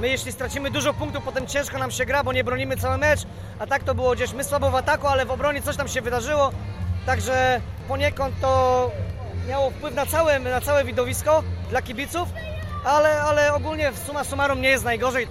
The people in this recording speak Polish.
My jeśli stracimy dużo punktów, potem ciężko nam się gra, bo nie bronimy cały mecz, a tak to było gdzieś, my słabo w ataku, ale w obronie coś tam się wydarzyło, także poniekąd to miało wpływ na całe, na całe widowisko dla kibiców, ale, ale ogólnie w suma summarum nie jest najgorzej.